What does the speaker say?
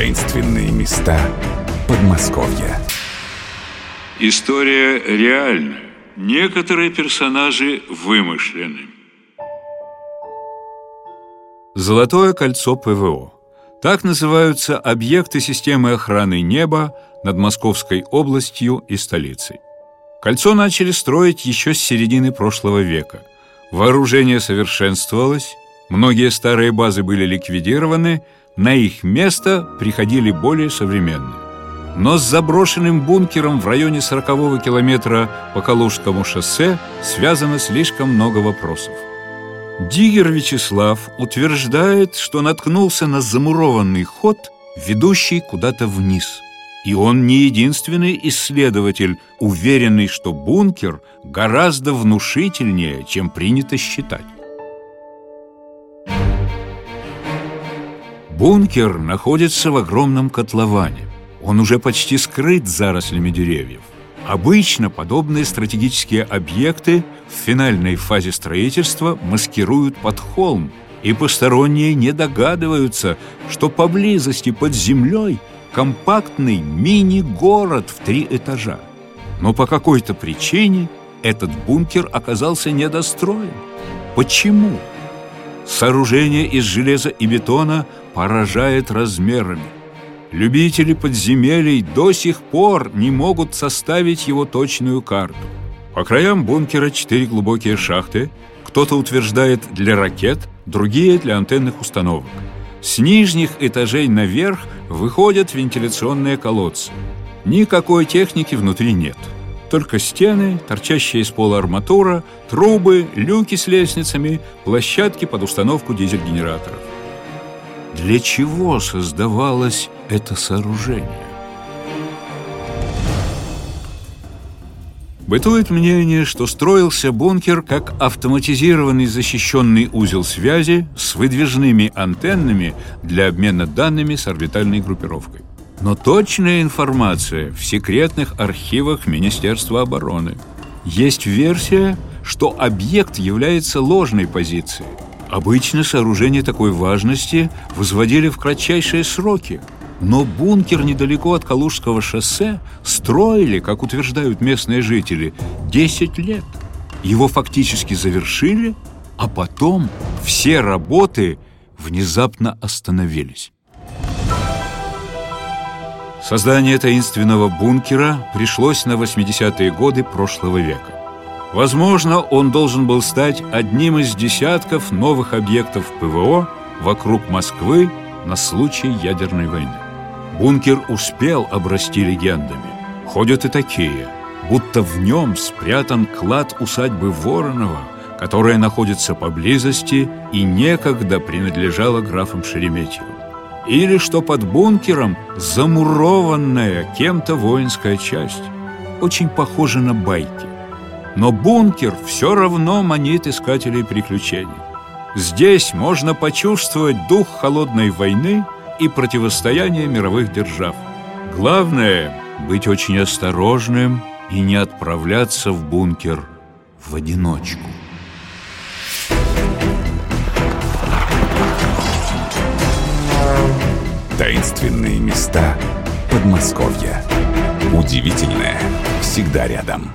Таинственные места Подмосковья. История реальна. Некоторые персонажи вымышлены. Золотое кольцо ПВО. Так называются объекты системы охраны неба над Московской областью и столицей. Кольцо начали строить еще с середины прошлого века. Вооружение совершенствовалось, многие старые базы были ликвидированы, на их место приходили более современные. Но с заброшенным бункером в районе 40-го километра по Калужскому шоссе связано слишком много вопросов. Дигер Вячеслав утверждает, что наткнулся на замурованный ход, ведущий куда-то вниз. И он не единственный исследователь, уверенный, что бункер гораздо внушительнее, чем принято считать. Бункер находится в огромном котловане. Он уже почти скрыт зарослями деревьев. Обычно подобные стратегические объекты в финальной фазе строительства маскируют под холм, и посторонние не догадываются, что поблизости под землей компактный мини-город в три этажа. Но по какой-то причине этот бункер оказался недостроен. Почему? Сооружение из железа и бетона поражает размерами. Любители подземелий до сих пор не могут составить его точную карту. По краям бункера четыре глубокие шахты. Кто-то утверждает для ракет, другие для антенных установок. С нижних этажей наверх выходят вентиляционные колодцы. Никакой техники внутри нет. Только стены, торчащие из пола арматура, трубы, люки с лестницами, площадки под установку дизель-генераторов. Для чего создавалось это сооружение? Бытует мнение, что строился бункер как автоматизированный защищенный узел связи с выдвижными антеннами для обмена данными с орбитальной группировкой. Но точная информация в секретных архивах Министерства обороны. Есть версия, что объект является ложной позицией – Обычно сооружение такой важности возводили в кратчайшие сроки, но бункер недалеко от Калужского шоссе строили, как утверждают местные жители, 10 лет. Его фактически завершили, а потом все работы внезапно остановились. Создание таинственного бункера пришлось на 80-е годы прошлого века. Возможно, он должен был стать одним из десятков новых объектов ПВО вокруг Москвы на случай ядерной войны. Бункер успел обрасти легендами. Ходят и такие, будто в нем спрятан клад усадьбы Воронова, которая находится поблизости и некогда принадлежала графам Шереметьевым. Или что под бункером замурованная кем-то воинская часть. Очень похоже на байки. Но бункер все равно манит искателей приключений. Здесь можно почувствовать дух холодной войны и противостояния мировых держав. Главное – быть очень осторожным и не отправляться в бункер в одиночку. Таинственные места Подмосковья. Удивительное всегда рядом.